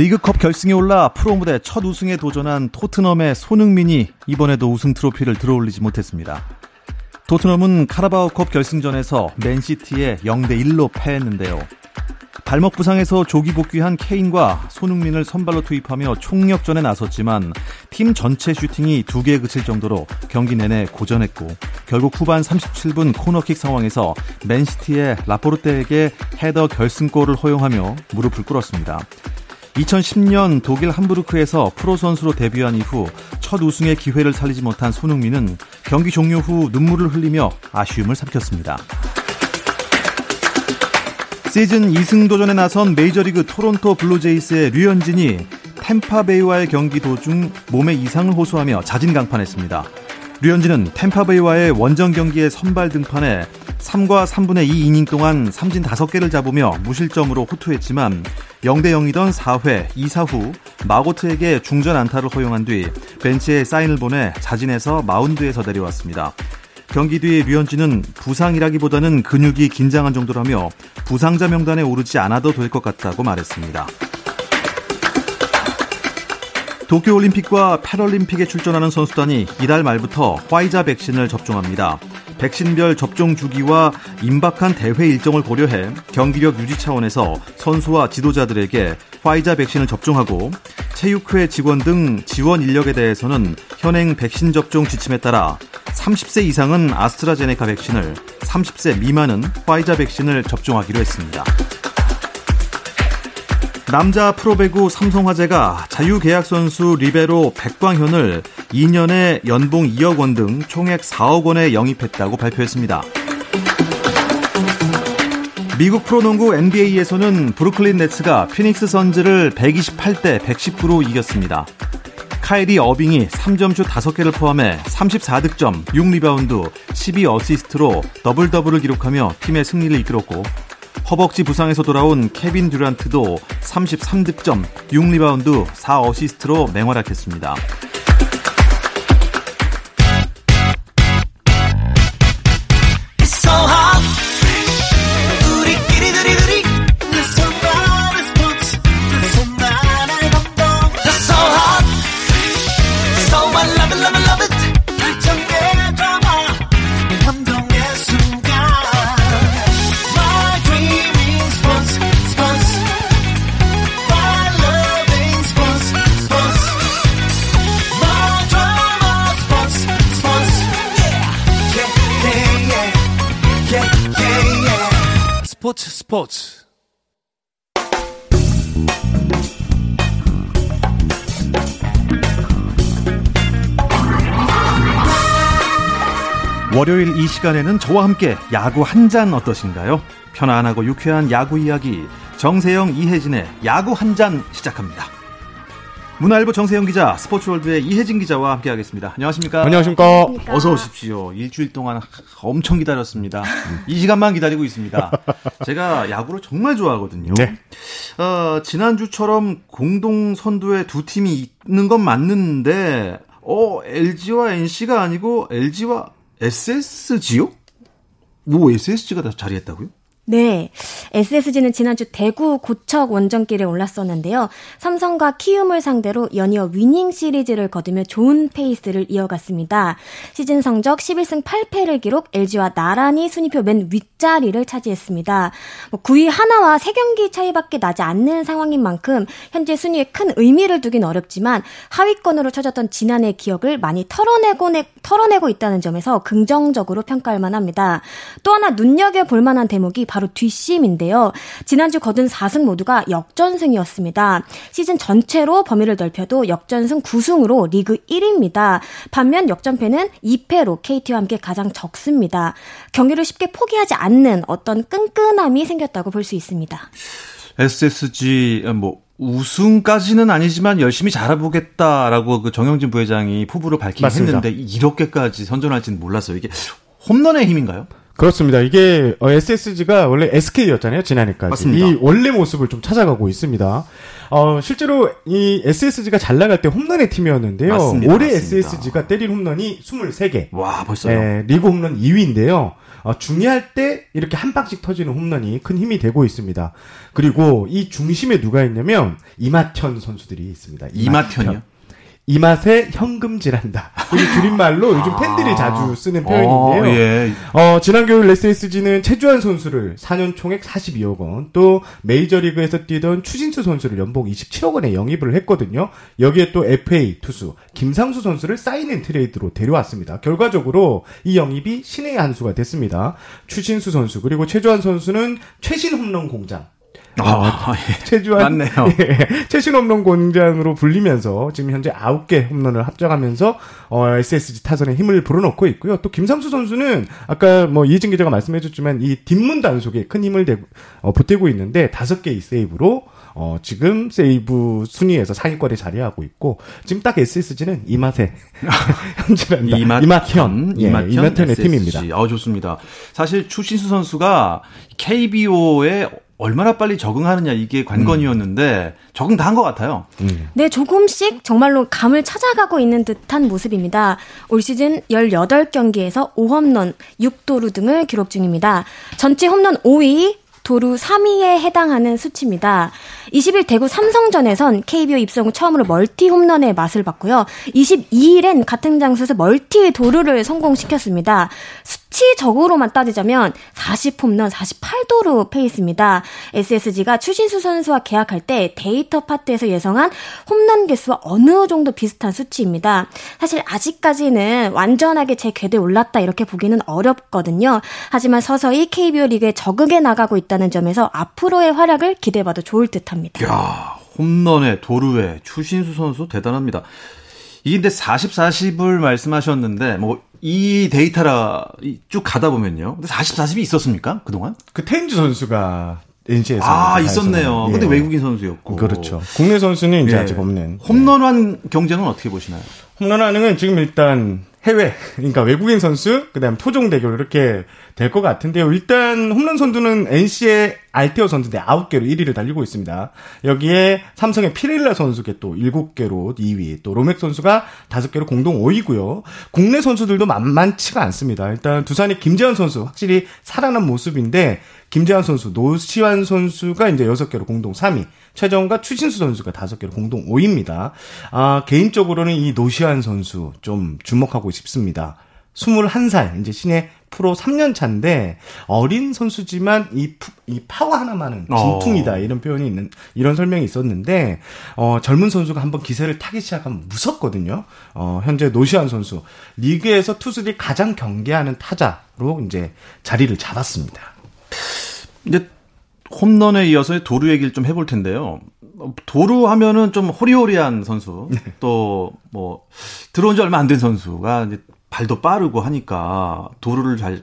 리그컵 결승에 올라 프로 무대 첫 우승에 도전한 토트넘의 손흥민이 이번에도 우승 트로피를 들어올리지 못했습니다. 토트넘은 카라바오컵 결승전에서 맨시티에 0대 1로 패했는데요. 발목 부상에서 조기 복귀한 케인과 손흥민을 선발로 투입하며 총력전에 나섰지만 팀 전체 슈팅이 두 개에 그칠 정도로 경기 내내 고전했고 결국 후반 37분 코너킥 상황에서 맨시티의 라포르테에게 헤더 결승골을 허용하며 무릎을 꿇었습니다. 2010년 독일 함부르크에서 프로 선수로 데뷔한 이후 첫 우승의 기회를 살리지 못한 손흥민은 경기 종료 후 눈물을 흘리며 아쉬움을 삼켰습니다. 시즌 2승 도전에 나선 메이저리그 토론토 블루제이스의 류현진이 템파베이와의 경기 도중 몸에 이상을 호소하며 자진 강판했습니다. 류현진은 템파베이와의 원정 경기의 선발 등판에 3과 3분의 2 이닝 동안 삼진 5개를 잡으며 무실점으로 호투했지만 0대 0이던 4회 2사 후 마고트에게 중전 안타를 허용한 뒤 벤치에 사인을 보내 자진해서 마운드에서 내려왔습니다. 경기 뒤 류현진은 부상이라기보다는 근육이 긴장한 정도라며 부상자 명단에 오르지 않아도 될 것 같다고 말했습니다. 도쿄올림픽과 패럴림픽에 출전하는 선수단이 이달 말부터 화이자 백신을 접종합니다. 백신별 접종 주기와 임박한 대회 일정을 고려해 경기력 유지 차원에서 선수와 지도자들에게 화이자 백신을 접종하고 체육회 직원 등 지원 인력에 대해서는 현행 백신 접종 지침에 따라 30세 이상은 아스트라제네카 백신을, 30세 미만은 화이자 백신을 접종하기로 했습니다. 남자 프로배구 삼성화재가 자유계약 선수 리베로 백광현을 2년에 연봉 2억 원 등 총액 4억 원에 영입했다고 발표했습니다. 미국 프로농구 NBA에서는 브루클린 네츠가 피닉스 선즈를 128대 119로 이겼습니다. 카이리 어빙이 3점슛 5개를 포함해 34득점, 6리바운드, 12어시스트로 더블 더블을 기록하며 팀의 승리를 이끌었고 허벅지 부상에서 돌아온 케빈 듀란트도 33득점, 6리바운드, 4어시스트로 맹활약했습니다. 스포츠 스포츠 월요일 이 시간에는 저와 함께 야구 한 잔 어떠신가요? 편안하고 유쾌한 야구 이야기 정세영 이혜진의 야구 한 잔 시작합니다. 문화일보 정세영 기자, 스포츠월드의 이혜진 기자와 함께하겠습니다. 안녕하십니까? 안녕하십니까? 어서 오십시오. 일주일 동안 엄청 기다렸습니다. 이 시간만 기다리고 있습니다. 제가 야구를 정말 좋아하거든요. 네. 어, 지난주처럼 공동 선두에 두 팀이 있는 건 맞는데, 어, LG와 NC가 아니고 LG와 SSG요? 뭐 SSG가 다 자리했다고요? 네. SSG는 지난주 대구 고척 원정길에 올랐었는데요. 삼성과 키움을 상대로 연이어 위닝 시리즈를 거두며 좋은 페이스를 이어갔습니다. 시즌 성적 11승 8패를 기록 LG와 나란히 순위표 맨 윗자리를 차지했습니다. 9위 뭐 하나와 3경기 차이밖에 나지 않는 상황인 만큼 현재 순위에 큰 의미를 두긴 어렵지만 하위권으로 쳐졌던 지난해 기억을 많이 털어내고, 털어내고 있다는 점에서 긍정적으로 평가할 만합니다. 또 하나 눈여겨볼 만한 대목이 바로 뒷심인데 있는데요. 지난주 거둔 4승 모두가 역전승이었습니다. 시즌 전체로 범위를 넓혀도 역전승 9승으로 리그 1위입니다. 반면 역전패는 2패로 KT와 함께 가장 적습니다. 경기를 쉽게 포기하지 않는 어떤 끈끈함이 생겼다고 볼 수 있습니다. SSG 뭐 우승까지는 아니지만 열심히 잘해보겠다라고 그 정영진 부회장이 포부를 밝히긴 맞습니다. 했는데 이렇게까지 선전할지는 몰랐어요. 이게 홈런의 힘인가요? 그렇습니다. 이게 SSG가 원래 SK였잖아요 지난해까지. 맞습니다. 이 원래 모습을 좀 찾아가고 있습니다. 어, 실제로 이 SSG가 잘 나갈 때 홈런의 팀이었는데요. 맞습니다. 올해 맞습니다. SSG가 때린 홈런이 23개. 와 벌써요. 네, 리그 홈런 2위인데요. 어, 중요할 때 이렇게 한 방씩 터지는 홈런이 큰 힘이 되고 있습니다. 그리고 이 중심에 누가 있냐면 이마현 선수들이 있습니다. 이마현이요? 이 맛에 현금질한다. 이게 줄임말로 요즘 팬들이 자주 쓰는 표현인데요. 어, 예. 어, 지난 겨울 SSG는 최주환 선수를 4년 총액 42억 원, 또 메이저리그에서 뛰던 추진수 선수를 연봉 27억 원에 영입을 했거든요. 여기에 또 FA 투수 김상수 선수를 사인앤 트레이드로 데려왔습니다. 결과적으로 이 영입이 신의 한 수가 됐습니다. 추진수 선수 그리고 최주환 선수는 최신 홈런 공장 아, 예. 최주환 맞네요. 예, 최신 홈런 공장으로 불리면서 지금 현재 9개 홈런을 합작하면서 어, SSG 타선에 힘을 불어넣고 있고요. 또 김상수 선수는 아까 뭐 이혜진 기자가 말씀해줬지만 이 뒷문 단속에 큰 힘을 대, 어, 보태고 있는데 5개의 세이브로 어, 지금 세이브 순위에서 상위권에 자리하고 있고 지금 딱 SSG는 이 맛에 현재란다. 이맛, 이맛현, 예, 이맛현, 이맛현의 팀입니다. 아 좋습니다. 사실 추신수 선수가 KBO에 얼마나 빨리 적응하느냐 이게 관건이었는데 음. 적응 다 한 것 같아요. 음. 네, 조금씩 정말로 감을 찾아가고 있는 듯한 모습입니다. 올 시즌 18경기에서 5홈런, 6도루 등을 기록 중입니다. 전체 홈런 5위, 도루 3위에 해당하는 수치입니다. 20일 대구 삼성전에선 KBO 입성 후 처음으로 멀티 홈런의 맛을 봤고요. 22일엔 같은 장소에서 멀티 도루를 성공시켰습니다. 수치적으로만 따지자면 40홈런 48도루 페이스입니다. SSG가 추신수 선수와 계약할 때 데이터 파트에서 예상한 홈런 개수와 어느 정도 비슷한 수치입니다. 사실 아직까지는 완전하게 제 궤도에 올랐다 이렇게 보기는 어렵거든요. 하지만 서서히 KBO 리그에 적응해 나가고 있다는 점에서 앞으로의 활약을 기대해봐도 좋을 듯합니다. 야 홈런에 도루에 추신수 선수 대단합니다. 이게 근데 40, 40을 말씀하셨는데 뭐 이대로 쭉 가다 보면요. 근데 40, 40이 있었습니까? 그동안? 그 테임즈 선수가 NC에서 아 있었네요. 예. 근데 외국인 선수였고 그렇죠. 국내 선수는 이제 예. 아직 없는 홈런왕 경쟁은 어떻게 보시나요? 홈런왕은 지금 일단 해외, 그러니까 외국인 선수, 그 다음 토종 대결 이렇게 될 것 같은데요. 일단 홈런 선수는 NC의 알테오 선수인데 9개로 1위를 달리고 있습니다. 여기에 삼성의 피렐라 선수께 또 7개로 2위, 또 로맥 선수가 5개로 공동 5위고요. 국내 선수들도 만만치가 않습니다. 일단 두산의 김재현 선수 확실히 살아난 모습인데 김재환 선수, 노시환 선수가 이제 6개로 공동 3위, 최정과 추신수 선수가 5개로 공동 5위입니다. 아, 개인적으로는 이 노시환 선수 좀 주목하고 싶습니다. 21살, 이제 신의 프로 3년 차인데 어린 선수지만 이, 이 파워 하나만은 진퉁이다 어. 이런 표현이 있는 이런 설명이 있었는데 어 젊은 선수가 한번 기세를 타기 시작하면 무섭거든요. 어 현재 노시환 선수 리그에서 투수들이 가장 경계하는 타자로 이제 자리를 잡았습니다. 이제 홈런에 이어서 도루 얘기를 좀 해볼 텐데요. 도루 하면은 좀 호리호리한 선수, 네. 또뭐 들어온 지 얼마 안 된 선수가 이제 발도 빠르고 하니까 도루를 잘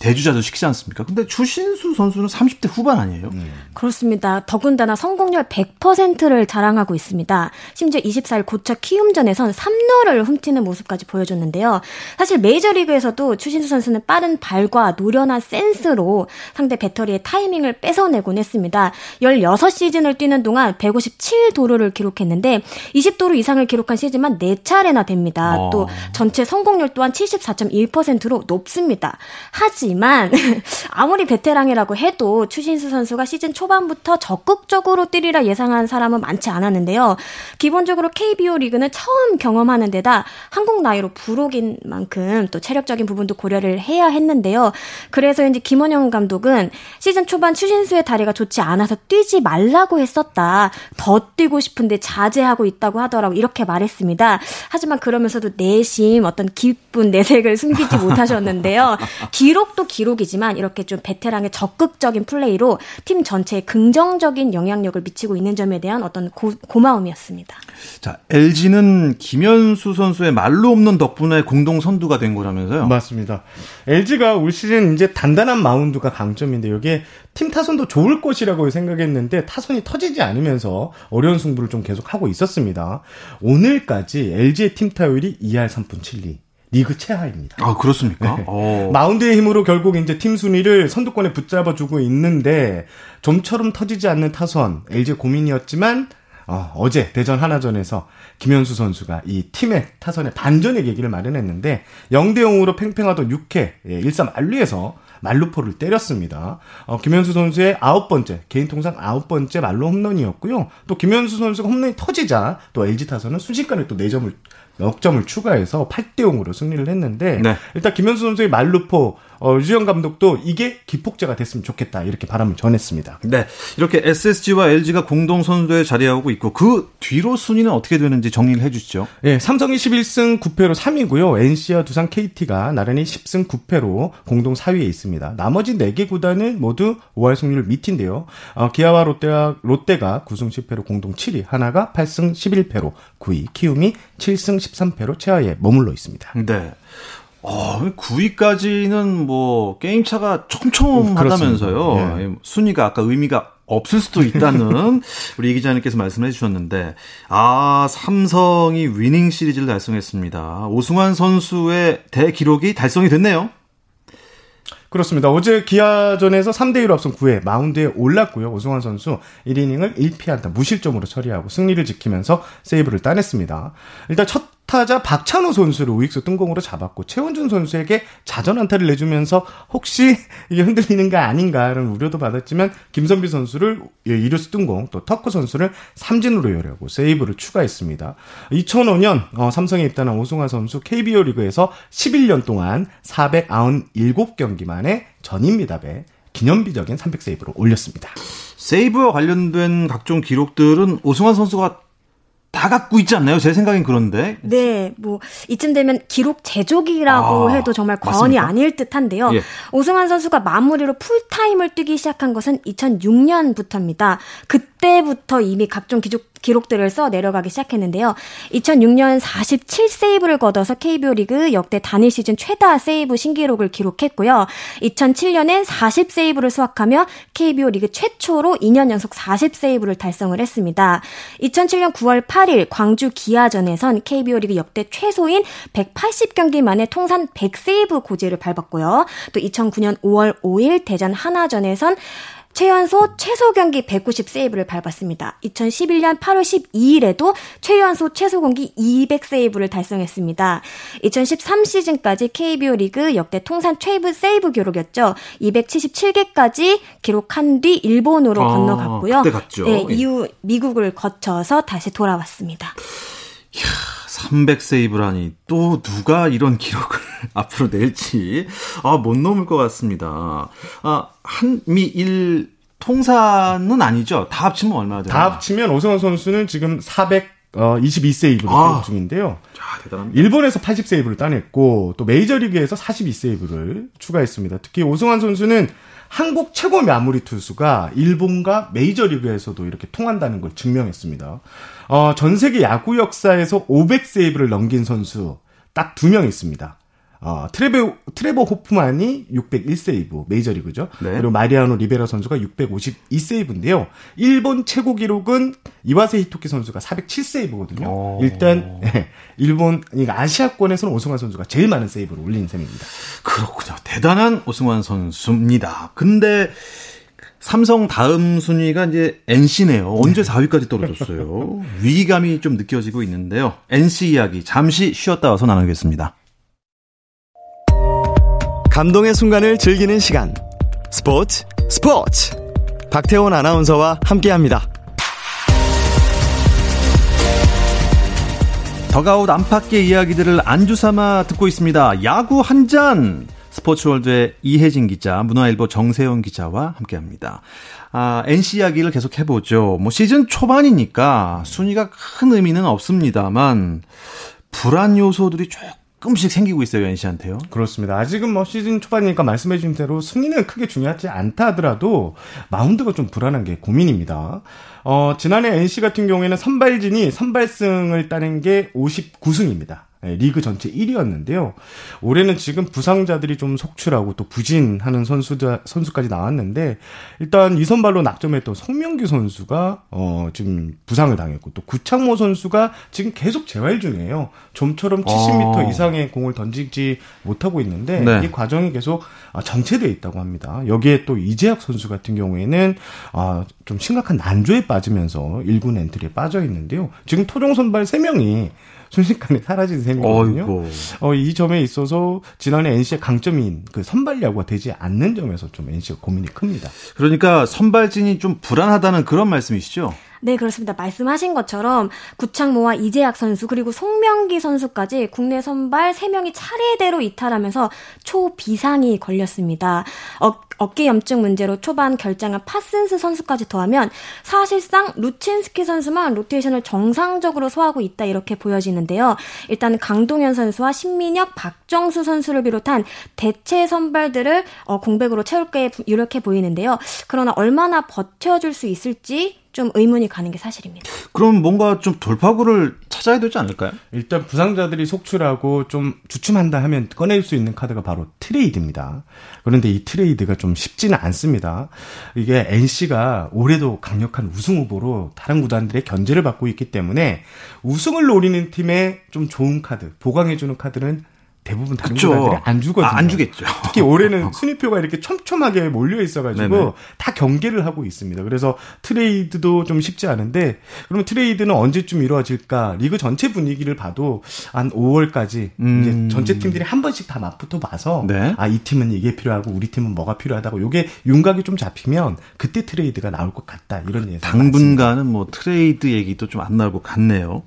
대주자도 쉽지 않습니까? 근데 추신수 선수는 30대 후반 아니에요? 음. 그렇습니다. 더군다나 성공률 100%를 자랑하고 있습니다. 심지어 24일 고척 키움전에선 3루를 훔치는 모습까지 보여줬는데요. 사실 메이저리그에서도 추신수 선수는 빠른 발과 노련한 센스로 상대 배터리의 타이밍을 뺏어내곤 했습니다. 16시즌을 뛰는 동안 157도루를 기록했는데 20도루 이상을 기록한 시즌만 4차례나 됩니다. 어. 또 전체 성공률 또한 74.1%로 높습니다. 하지 하지만 아무리 베테랑이라고 해도 추신수 선수가 시즌 초반부터 적극적으로 뛰리라 예상한 사람은 많지 않았는데요. 기본적으로 KBO 리그는 처음 경험하는 데다 한국 나이로 부록인 만큼 또 체력적인 부분도 고려를 해야 했는데요. 그래서 이제 김원영 감독은 시즌 초반 추신수의 다리가 좋지 않아서 뛰지 말라고 했었다. 더 뛰고 싶은데 자제하고 있다고 하더라고 이렇게 말했습니다. 하지만 그러면서도 내심 어떤 기쁜 내색을 숨기지 못하셨는데요. 기록 기록도 기록이지만 이렇게 좀 베테랑의 적극적인 플레이로 팀 전체에 긍정적인 영향력을 미치고 있는 점에 대한 어떤 고, 고마움이었습니다. 자, LG는 김현수 선수의 말로 없는 덕분에 공동 선두가 된 거라면서요? 맞습니다. LG가 올 시즌 이제 단단한 마운드가 강점인데 여기에 팀 타선도 좋을 것이라고 생각했는데 타선이 터지지 않으면서 어려운 승부를 좀 계속 하고 있었습니다. 오늘까지 LG의 팀 타율이 2할 3푼 7리. 리그 최하입니다. 아, 그렇습니까? 네. 마운드의 힘으로 결국 이제 팀 순위를 선두권에 붙잡아주고 있는데, 좀처럼 터지지 않는 타선, LG 고민이었지만, 어, 제 대전 하나전에서 김현수 선수가 이 팀의 타선의 반전의 계기를 마련했는데 0대 0으로 팽팽하던 6회 1-3 알리에서 말루포를 때렸습니다. 어, 김현수 선수의 아홉 번째 개인 통상 아홉 번째 말로 홈런이었고요. 또 김현수 선수가 홈런이 터지자 또 LG 타선은 순식간에 또 4점을 역점을 추가해서 8대 0으로 승리를 했는데 네. 일단 김현수 선수의 말루포 어, 유지영 감독도 이게 기폭제가 됐으면 좋겠다 이렇게 바람을 전했습니다. 네, 이렇게 SSG와 LG가 공동 선두에 자리하고 있고 그 뒤로 순위는 어떻게 되는지 정리를 해주시죠. 네, 삼성이 11승 9패로 3위고요. NC와 두산 KT가 나란히 10승 9패로 공동 4위에 있습니다. 나머지 4개 구단은 모두 5할 승률 밑인데요. 어, 기아와 롯데가, 롯데가 9승 10패로 공동 7위, 하나가 8승 11패로 9위, 키움이 7승 13패로 최하에 머물러 있습니다. 네. 어, 9위까지는 뭐 게임 차가 촘촘하다면서요. 예. 순위가 아까 의미가 없을 수도 있다는 우리 이 기자님께서 말씀해 주셨는데 아 삼성이 위닝 시리즈를 달성했습니다. 오승환 선수의 대기록이 달성이 됐네요. 그렇습니다. 어제 기아전에서 3대 1로 앞선 9회 마운드에 올랐고요. 오승환 선수 1이닝을 1피안타 무실점으로 처리하고 승리를 지키면서 세이브를 따냈습니다. 일단 첫 타자 박찬호 선수를 우익수 뜬공으로 잡았고 최원준 선수에게 자전 안타를 내주면서 혹시 이게 흔들리는 거 아닌가라는 우려도 받았지만 김선비 선수를 이루수 뜬공 또 터크 선수를 삼진으로 열려고 세이브를 추가했습니다. 2005년 어, 삼성에 입단한 오승환 선수 KBO 리그에서 11년 동안 497경기 만에 전임 미답에 기념비적인 300세이브로 올렸습니다. 세이브와 관련된 각종 기록들은 오승환 선수가 다 갖고 있지 않나요? 제 생각엔 그런데. 네, 뭐 이쯤 되면 기록 제조기라고 아, 해도 정말 과언이 맞습니까? 아닐 듯한데요. 예. 오승환 선수가 마무리로 풀타임을 뛰기 시작한 것은 2006년부터입니다. 그때부터 이미 각종 기록 기록들을 써 내려가기 시작했는데요. 2006년 47세이브를 거둬서 KBO 리그 역대 단일 시즌 최다 세이브 신기록을 기록했고요. 2007년엔 40세이브를 수확하며 KBO 리그 최초로 2년 연속 40세이브를 달성을 했습니다. 2007년 9월 8일 광주 기아전에선 KBO 리그 역대 최소인 180경기 만에 통산 100세이브 고지를 밟았고요. 또 2009년 5월 5일 대전 하나전에선 최연소 최소 경기 190 세이브를 밟았습니다. 2011년 8월 12일에도 최연소 최소 경기 200 세이브를 달성했습니다. 2013 시즌까지 KBO 리그 역대 통산 최브 세이브 기록이었죠. 277개까지 기록한 뒤 일본으로 아, 건너갔고요. 네, 이후 미국을 거쳐서 다시 돌아왔습니다. 이야, 300세이브라니 또 누가 이런 기록을 앞으로 낼지 아, 못 넘을 것 같습니다. 아, 한미일 통산은 아니죠. 다 합치면 얼마나 되나요? 다 합치면 오승환 선수는 지금 400 어, 22세이브를 아, 기록 중인데요. 자, 대단합니다. 일본에서 80세이브를 따냈고 또 메이저리그에서 42세이브를 추가했습니다. 특히 오승환 선수는 한국 최고 마무리 투수가 일본과 메이저리그에서도 이렇게 통한다는 걸 증명했습니다. 어, 전 세계 야구 역사에서 500세이브를 넘긴 선수 딱 두 명 있습니다. 어, 트레베, 트레버 호프만이 601세이브, 메이저리그죠. 네. 그리고 마리아노 리베라 선수가 652세이브인데요. 일본 최고 기록은 이와세 히토키 선수가 407세이브거든요. 오. 일단, 네, 일본, 그러니까 아시아권에서는 오승환 선수가 제일 많은 세이브를 올린 셈입니다. 그렇군요. 대단한 오승환 선수입니다. 근데, 삼성 다음 순위가 이제 NC네요. 언제 4위까지 떨어졌어요. 위기감이 좀 느껴지고 있는데요. NC 이야기 잠시 쉬었다 와서 나누겠습니다. 감동의 순간을 즐기는 시간. 스포츠, 스포츠. 박태원 아나운서와 함께 합니다. 더가웃 안팎의 이야기들을 안주 삼아 듣고 있습니다. 야구 한 잔. 스포츠월드의 이혜진 기자, 문화일보 정세영 기자와 함께 합니다. 아, NC 이야기를 계속 해보죠. 뭐 시즌 초반이니까 순위가 큰 의미는 없습니다만 불안 요소들이 조금 조금씩 생기고 있어요, NC한테요. 그렇습니다. 아직은 뭐 시즌 초반이니까 말씀해 주신 대로 승리는 크게 중요하지 않다 하더라도 마운드가 좀 불안한 게 고민입니다. 어, 지난해 NC 같은 경우에는 선발진이 선발승을 따낸 게 59승입니다. 예, 리그 전체 1위였는데요. 올해는 지금 부상자들이 좀 속출하고 또 부진하는 선수자, 선수까지 나왔는데, 일단 이 선발로 낙점했던 송명규 선수가, 어, 지금 부상을 당했고, 또 구창모 선수가 지금 계속 재활 중이에요. 좀처럼 70m 어. 이상의 공을 던지지 못하고 있는데, 네. 이 과정이 계속 아, 정체되어 있다고 합니다. 여기에 또 이재학 선수 같은 경우에는, 아, 좀 심각한 난조에 빠지면서 1군 엔트리에 빠져 있는데요. 지금 토종 선발 3명이 순식간에 사라진 셈이거든요. 어, 이 점에 있어서 지난해 NC의 강점인 그 선발 야구가 되지 않는 점에서 좀 NC가 고민이 큽니다. 그러니까 선발진이 좀 불안하다는 그런 말씀이시죠? 네, 그렇습니다. 말씀하신 것처럼 구창모와 이재학 선수 그리고 송명기 선수까지 국내 선발 3명이 차례대로 이탈하면서 초비상이 걸렸습니다. 어, 어깨 염증 문제로 초반 결장한 파슨스 선수까지 더하면 사실상 루친스키 선수만 로테이션을 정상적으로 소화하고 있다 이렇게 보여지는데요. 일단 강동연 선수와 신민혁, 박정수 선수를 비롯한 대체 선발들을 어, 공백으로 채울 게 유력해 보이는데요. 그러나 얼마나 버텨줄 수 있을지 좀 의문이 가는 게 사실입니다. 그럼 뭔가 좀 돌파구를 찾아야 되지 않을까요? 일단 부상자들이 속출하고 좀 주춤한다 하면 꺼낼 수 있는 카드가 바로 트레이드입니다. 그런데 이 트레이드가 좀 쉽지는 않습니다. 이게 NC가 올해도 강력한 우승 후보로 다른 구단들의 견제를 받고 있기 때문에 우승을 노리는 팀에 좀 좋은 카드, 보강해주는 카드는 대부분 다른 구단들이 안 주거든요. 아, 안 주겠죠. 특히 올해는 순위표가 이렇게 촘촘하게 몰려 있어가지고 네네. 다 경계를 하고 있습니다. 그래서 트레이드도 좀 쉽지 않은데 그러면 트레이드는 언제쯤 이루어질까? 리그 전체 분위기를 봐도 한 5월까지 음. 이제 전체 팀들이 한 번씩 다 맞붙어 봐서 네. 아이 팀은 이게 필요하고 우리 팀은 뭐가 필요하다고 요게 윤곽이 좀 잡히면 그때 트레이드가 나올 것 같다 이런 예상. 당분간은 뭐 트레이드 얘기도 좀 안 나올 것 같네요.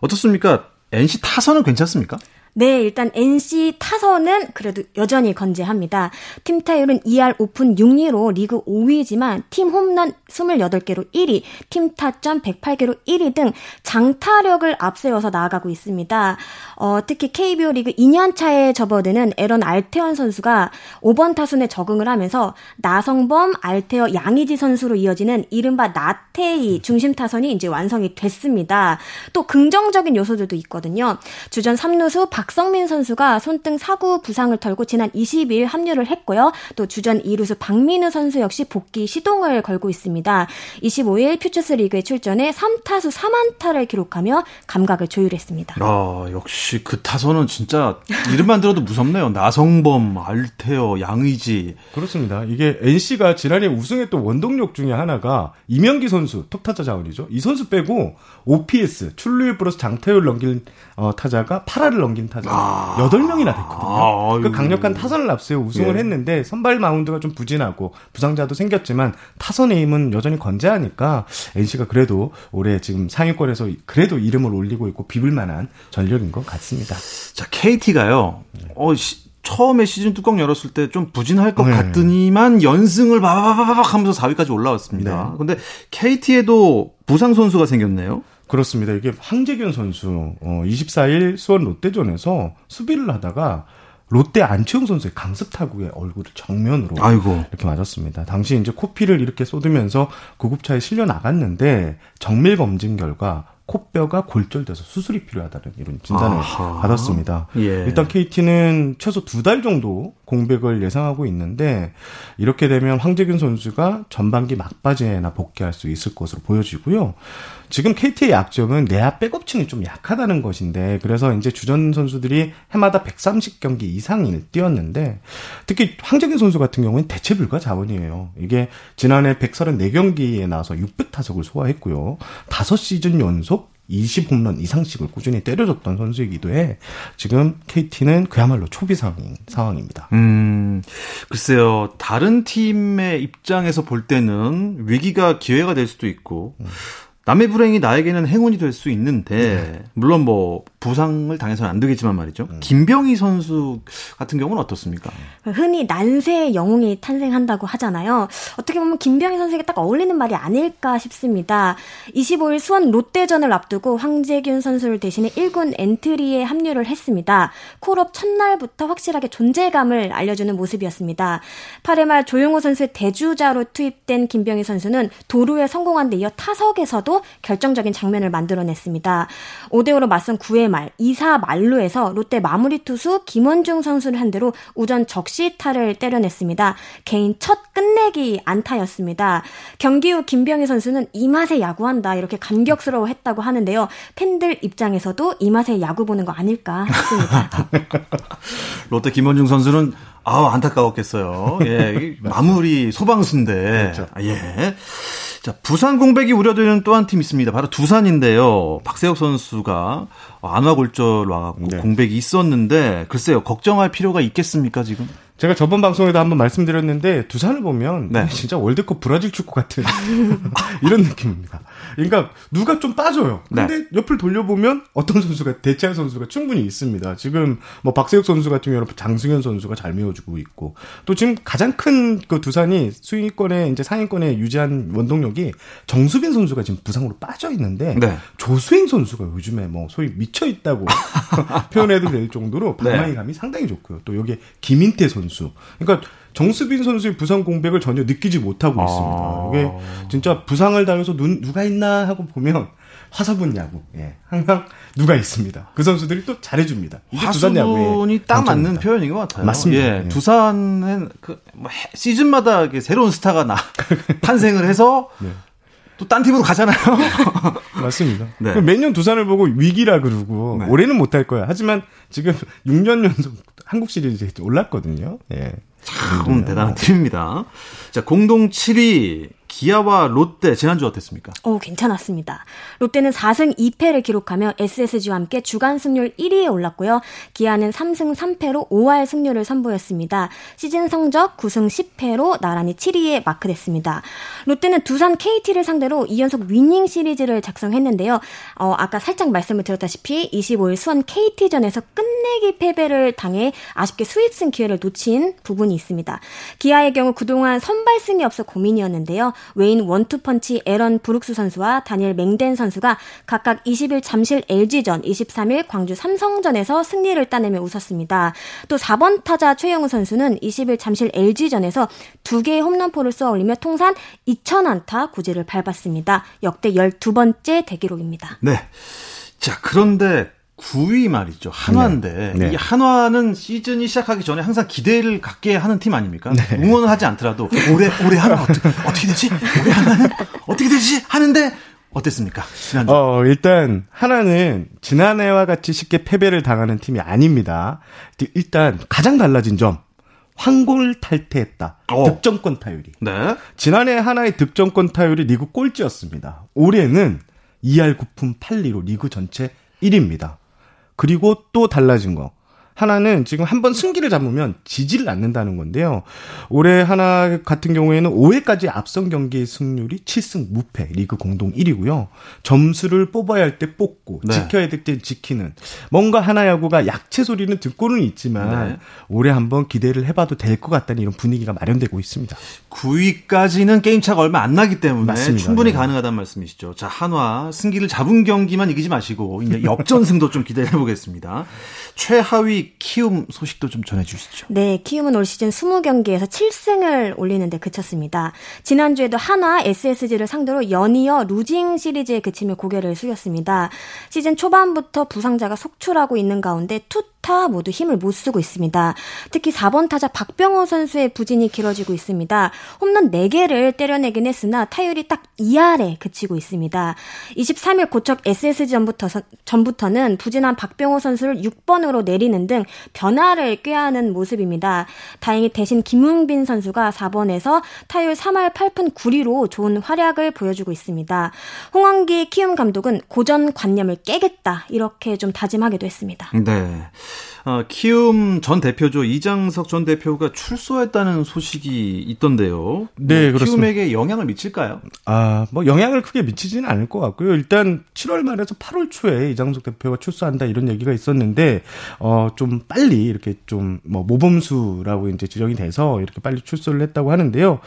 어떻습니까? NC 타선은 괜찮습니까? 네, 일단 NC 타선은 그래도 여전히 건재합니다. 팀 타율은 2할 5푼 6리로 리그 5위지만 팀 홈런 28개로 1위, 팀 타점 108개로 1위 등 장타력을 앞세워서 나아가고 있습니다. 어, 특히 KBO 리그 2년 차에 접어드는 에런 알테원 선수가 5번 타순에 적응을 하면서 나성범, 알테어, 양의지 선수로 이어지는 이른바 나테이 중심 타선이 이제 완성이 됐습니다. 또 긍정적인 요소들도 있거든요. 주전 3루수 박 박성민 선수가 손등 사구 부상을 털고 지난 22일 합류를 했고요. 또 주전 2루수 박민우 선수 역시 복귀 시동을 걸고 있습니다. 25일 퓨처스 리그에 출전해 3타수 3안타를 기록하며 감각을 조율했습니다. 아, 역시 그 타선은 진짜 이름만 들어도 무섭네요. 나성범, 알테어, 양의지. 그렇습니다. 이게 NC가 지난해 우승했던 원동력 중에 하나가 이명기 선수, 톱타자 자원이죠. 이 선수 빼고 OPS, 출루율 플러스 장타율 넘긴 어, 타자가 8할을 넘긴 타자 아~ 8명이나 됐거든요. 아~ 그 강력한 타선을 앞세워 우승을 예. 했는데 선발 마운드가 좀 부진하고 부상자도 생겼지만 타선의 힘은 여전히 건재하니까 NC가 그래도 올해 지금 상위권에서 그래도 이름을 올리고 있고 비빌 만한 전력인 것 같습니다. 자, KT가요. 어, 시, 처음에 시즌 뚜껑 열었을 때 좀 부진할 것 네. 같더니만 연승을 바바바박 하면서 4위까지 올라왔습니다. 네. 근데 KT에도 부상 선수가 생겼네요. 그렇습니다. 이게 황재균 선수 어 24일 수원 롯데전에서 수비를 하다가 롯데 안치홍 선수의 강습 타구에 얼굴을 정면으로 아이고. 이렇게 맞았습니다. 당시 이제 코피를 이렇게 쏟으면서 구급차에 실려 나갔는데 정밀 검진 결과 코뼈가 골절돼서 수술이 필요하다는 이런 진단을 아하. 받았습니다. 예. 일단 KT는 최소 두 달 정도 공백을 예상하고 있는데 이렇게 되면 황재균 선수가 전반기 막바지에나 복귀할 수 있을 것으로 보여지고요. 지금 KT의 약점은 내야 백업층이 좀 약하다는 것인데 그래서 이제 주전 선수들이 해마다 130경기 이상을 뛰었는데 특히 황재균 선수 같은 경우는 대체 불가 자원이에요. 이게 지난해 134경기에 나와서 600타석을 소화했고요. 5시즌 연속 20홈런 이상씩을 꾸준히 때려줬던 선수이기도 해 지금 KT는 그야말로 초비상인 상황입니다. 음, 글쎄요. 다른 팀의 입장에서 볼 때는 위기가 기회가 될 수도 있고 음. 남의 불행이 나에게는 행운이 될 수 있는데 네. 물론 뭐 부상을 당해서는 안 되겠지만 말이죠. 음. 김병희 선수 같은 경우는 어떻습니까? 흔히 난세의 영웅이 탄생한다고 하잖아요. 어떻게 보면 김병희 선수에게 딱 어울리는 말이 아닐까 싶습니다. 25일 수원 롯데전을 앞두고 황재균 선수를 대신해 1군 엔트리에 합류를 했습니다. 콜업 첫날부터 확실하게 존재감을 알려주는 모습이었습니다. 8회 말 조용호 선수의 대주자로 투입된 김병희 선수는 도루에 성공한 데 이어 타석에서도 결정적인 장면을 만들어냈습니다. 5대5로 맞선 9회 말 2사 만루에서 롯데 마무리 투수 김원중 선수를 한 대로 우전 적시타를 때려냈습니다. 개인 첫 끝내기 안타였습니다. 경기 후 김병희 선수는 이 맛에 야구한다 이렇게 감격스러워했다고 하는데요. 팬들 입장에서도 이 맛에 야구 보는 거 아닐까 싶습니다. 롯데 김원중 선수는 아우 안타까웠겠어요. 예, 마무리 소방수인데. 그렇죠. 예. 자, 부산 공백이 우려되는 또 한 팀 있습니다. 바로 두산인데요. 박세혁 선수가 안와골절 와갖고 네. 공백이 있었는데 글쎄요 걱정할 필요가 있겠습니까 지금? 제가 저번 방송에도 한번 말씀드렸는데 두산을 보면 네. 진짜 월드컵 브라질 축구 같은 이런 느낌입니다. 그러니까 누가 좀 빠져요. 근데 네. 옆을 돌려보면 어떤 선수가 대체할 선수가 충분히 있습니다. 지금 뭐 박세욱 선수 같은 경우는 장승현 선수가 잘 메워주고 있고 또 지금 가장 큰 그 두산이 수위권에 이제 상위권에 유지한 원동력이 정수빈 선수가 지금 부상으로 빠져 있는데 네. 조수행 선수가 요즘에 뭐 소위 미쳐 있다고 표현해도 될 정도로 네. 방망이 감이 상당히 좋고요. 또 여기 에 김인태 선수. 그러니까 정수빈 선수의 부상 공백을 전혀 느끼지 못하고 있습니다. 아. 이게 진짜 부상을 당해서 눈 누가 있나 하고 보면 화사분 야구. 예. 항상 누가 있습니다. 그 선수들이 또 잘해줍니다. 야구의 딱 맞는 표현인 것 같아요. 맞습니다. 예. 예. 두산은 그뭐 시즌마다 새로운 스타가 나 탄생을 해서 네. 또딴 팀으로 가잖아요. 맞습니다. 네. 매년 두산을 보고 위기라 그러고 네. 올해는 못할 거야. 하지만 지금 6년 연속 한국 시리즈에 올랐거든요. 예. 참 대단한 팀입니다. 자, 공동 7위 기아와 롯데 지난주 어땠습니까? 오, 괜찮았습니다. 롯데는 4승 2패를 기록하며 SSG와 함께 주간 승률 1위에 올랐고요. 기아는 3승 3패로 5할 승률을 선보였습니다. 시즌 성적 9승 10패로 나란히 7위에 마크됐습니다. 롯데는 두산 KT를 상대로 2연속 위닝 시리즈를 작성했는데요. 어, 아까 살짝 말씀을 드렸다시피 25일 수원 KT전에서 끝내기 패배를 당해 아쉽게 수입승 기회를 놓친 부분이 있습니다. 기아의 경우 그동안 선발승이 없어 고민이었는데요. 웨인 원투펀치 에런 브룩스 선수와 다니엘 맹덴 선수가 각각 20일 잠실 LG전, 23일 광주 삼성전에서 승리를 따내며 웃었습니다. 또 4번 타자 최영우 선수는 20일 잠실 LG전에서 2개의 홈런포를 쏘아 올리며 통산 2,000안타 구제를 밟았습니다. 역대 12번째 대기록입니다. 네. 자, 그런데 9위 말이죠. 한화인데 네. 네. 이 한화는 시즌이 시작하기 전에 항상 기대를 갖게 하는 팀 아닙니까? 네. 응원을 하지 않더라도 올해 올해 한화 어떻게, 어떻게 되지? 올해 한화는 어떻게 되지? 하는데 어땠습니까? 지난주. 어, 일단 하나는 지난해와 같이 쉽게 패배를 당하는 팀이 아닙니다. 일단 가장 달라진 점 황골 탈퇴했다. 어. 득점권 타율이. 네. 지난해 하나의 득점권 타율이 리그 꼴찌였습니다. 올해는 2할 9푼 8리로 리그 전체 1위입니다. 그리고 또 달라진 거. 하나는 지금 한번 승기를 잡으면 지지를 않는다는 건데요. 올해 하나 같은 경우에는 5회까지 앞선 경기 승률이 7승 무패, 리그 공동 1위고요. 점수를 뽑아야 할 때 뽑고 네. 지켜야 될 때 지키는 뭔가 하나 야구가 약체 소리는 듣고는 있지만 네. 올해 한번 기대를 해봐도 될 것 같다는 이런 분위기가 마련되고 있습니다. 9위까지는 게임 차가 얼마 안 나기 때문에 맞습니다. 충분히 네. 가능하다는 말씀이시죠. 자 한화 승기를 잡은 경기만 이기지 마시고 이제 역전승도 좀 기대해 보겠습니다. 최하위 키움 소식도 좀 전해주시죠. 네, 키움은 올 시즌 20경기에서 7승을 올리는데 그쳤습니다. 지난주에도 한화 SSG를 상대로 연이어 루징 시리즈에 그치며 고개를 숙였습니다. 시즌 초반부터 부상자가 속출하고 있는 가운데 투타 모두 힘을 못 쓰고 있습니다. 특히 4번 타자 박병호 선수의 부진이 길어지고 있습니다. 홈런 4개를 때려내긴 했으나 타율이 딱 2할에 그치고 있습니다. 23일 고척 SSG 전부터, 전부터는 부진한 박병호 선수를 6번으로 내리는 등 변화를 꾀하는 모습입니다. 다행히 대신 김웅빈 선수가 4번에서 타율 3할 8푼 9리로 좋은 활약을 보여주고 있습니다. 홍원기 키움 감독은 고전 관념을 깨겠다 이렇게 좀 다짐하기도 했습니다. 네. 어, 키움 전 대표죠. 이장석 전 대표가 출소했다는 소식이 있던데요. 네, 뭐 그렇습니다. 키움에게 영향을 미칠까요? 아, 뭐 영향을 크게 미치지는 않을 것 같고요. 일단 7월 말에서 8월 초에 이장석 대표가 출소한다 이런 얘기가 있었는데 어 좀 빨리 이렇게 좀 뭐 모범수라고 이제 지정이 돼서 이렇게 빨리 출소를 했다고 하는데요.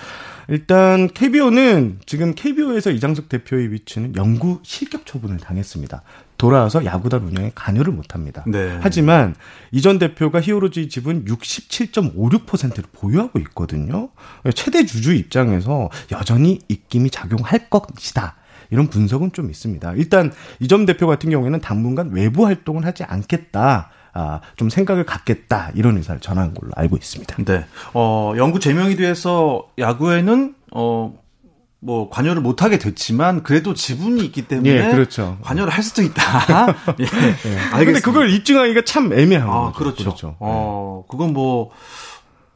일단 KBO는 지금 KBO에서 이장석 대표의 위치는 영구 실격 처분을 당했습니다. 돌아와서 야구단 운영에 관여를 못 합니다. 네. 하지만 이전 대표가 히어로즈의 지분 67.56%를 보유하고 있거든요. 최대 주주 입장에서 여전히 입김이 작용할 것이다. 이런 분석은 좀 있습니다. 일단 이전 대표 같은 경우에는 당분간 외부 활동을 하지 않겠다. 아, 좀 생각을 갖겠다. 이런 의사를 전한 걸로 알고 있습니다. 네. 어, 영구 제명이 돼서 야구에는 어, 뭐 관여를 못 하게 됐지만 그래도 지분이 있기 때문에 예, 그렇죠. 관여를 할 수도 있다. 예. 아, 근데 그걸 입증하기가 참 애매한 아, 거죠. 그렇죠. 그렇죠. 어, 그건 뭐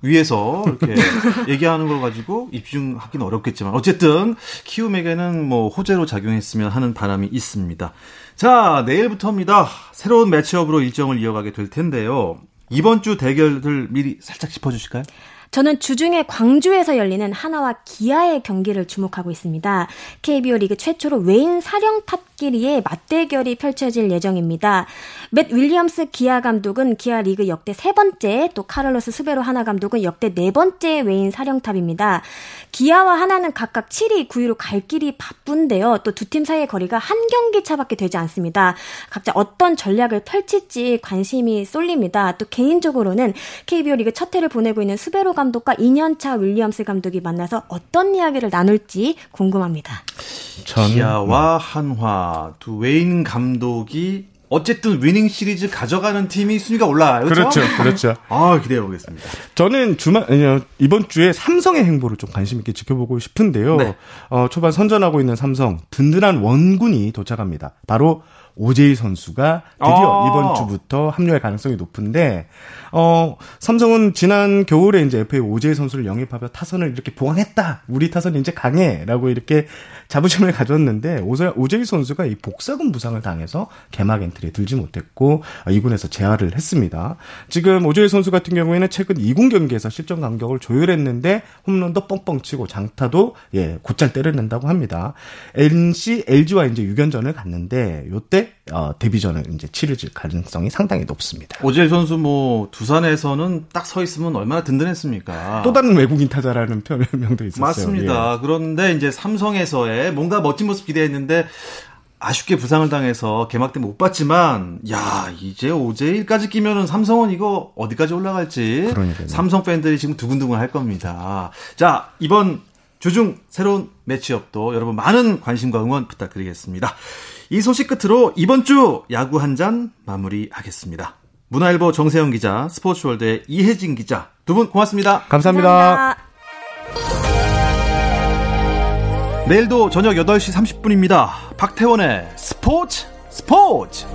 위에서 이렇게 얘기하는 걸 가지고 입증하기는 어렵겠지만 어쨌든 키움에게는 뭐 호재로 작용했으면 하는 바람이 있습니다. 자, 내일부터입니다. 새로운 매치업으로 일정을 이어가게 될 텐데요. 이번 주 대결들 미리 살짝 짚어 주실까요? 저는 주중에 광주에서 열리는 한화와 기아의 경기를 주목하고 있습니다. KBO 리그 최초로 외인 사령탑끼리의 맞대결이 펼쳐질 예정입니다. 맷 윌리엄스 기아 감독은 기아 리그 역대 세 번째, 또 카를로스 수베로 한화 감독은 역대 네 번째 외인 사령탑입니다. 기아와 한화는 각각 7위, 9위로 갈 길이 바쁜데요. 또 두 팀 사이의 거리가 한 경기 차밖에 되지 않습니다. 각자 어떤 전략을 펼칠지 관심이 쏠립니다. 또 개인적으로는 KBO 리그 첫 해를 보내고 있는 수베로 감독과 2년차 윌리엄스 감독이 만나서 어떤 이야기를 나눌지 궁금합니다. 저는 기아와 한화 두 외인 감독이 어쨌든 위닝 시리즈 가져가는 팀이 순위가 올라가요. 그렇죠? 그렇죠. 그렇죠. 아, 기대해 보겠습니다. 저는 주말 아니요, 이번 주에 삼성의 행보를 좀 관심 있게 지켜보고 싶은데요. 네. 어, 초반 선전하고 있는 삼성 든든한 원군이 도착합니다. 바로 오재일 선수가 드디어 아. 이번 주부터 합류할 가능성이 높은데 어, 삼성은 지난 겨울에 이제 FA 오재일 선수를 영입하며 타선을 이렇게 보강했다. 우리 타선이 이제 강해라고 이렇게 자부심을 가졌는데 오재, 오재일 선수가 이 복사근 부상을 당해서 개막 엔트리에 들지 못했고 어, 2군에서 재활을 했습니다. 지금 오재일 선수 같은 경우에는 최근 2군 경기에서 실점 간격을 조율했는데 홈런도 뻥뻥 치고 장타도 예 곧잘 때려낸다고 합니다. NC LG와 이제 6연전을 갔는데 요때 어, 데뷔전을 이제 치를 가능성이 상당히 높습니다. 오재일 선수 뭐 두산에서는 딱 서 있으면 얼마나 든든했습니까? 또 다른 외국인 타자라는 별명도 있었어요. 맞습니다. 예. 그런데 이제 삼성에서의 뭔가 멋진 모습 기대했는데 아쉽게 부상을 당해서 개막 때 못 봤지만 야 이제 오재일까지 끼면은 삼성은 이거 어디까지 올라갈지 그러니까요. 삼성 팬들이 지금 두근두근 할 겁니다. 자 이번 주중 새로운 매치업도 여러분 많은 관심과 응원 부탁드리겠습니다. 이 소식 끝으로 이번 주 야구 한 잔 마무리하겠습니다. 문화일보 정세영 기자, 스포츠월드의 이혜진 기자 두 분 고맙습니다. 감사합니다. 내일도 저녁 8시 30분입니다. 박태원의 스포츠 스포츠!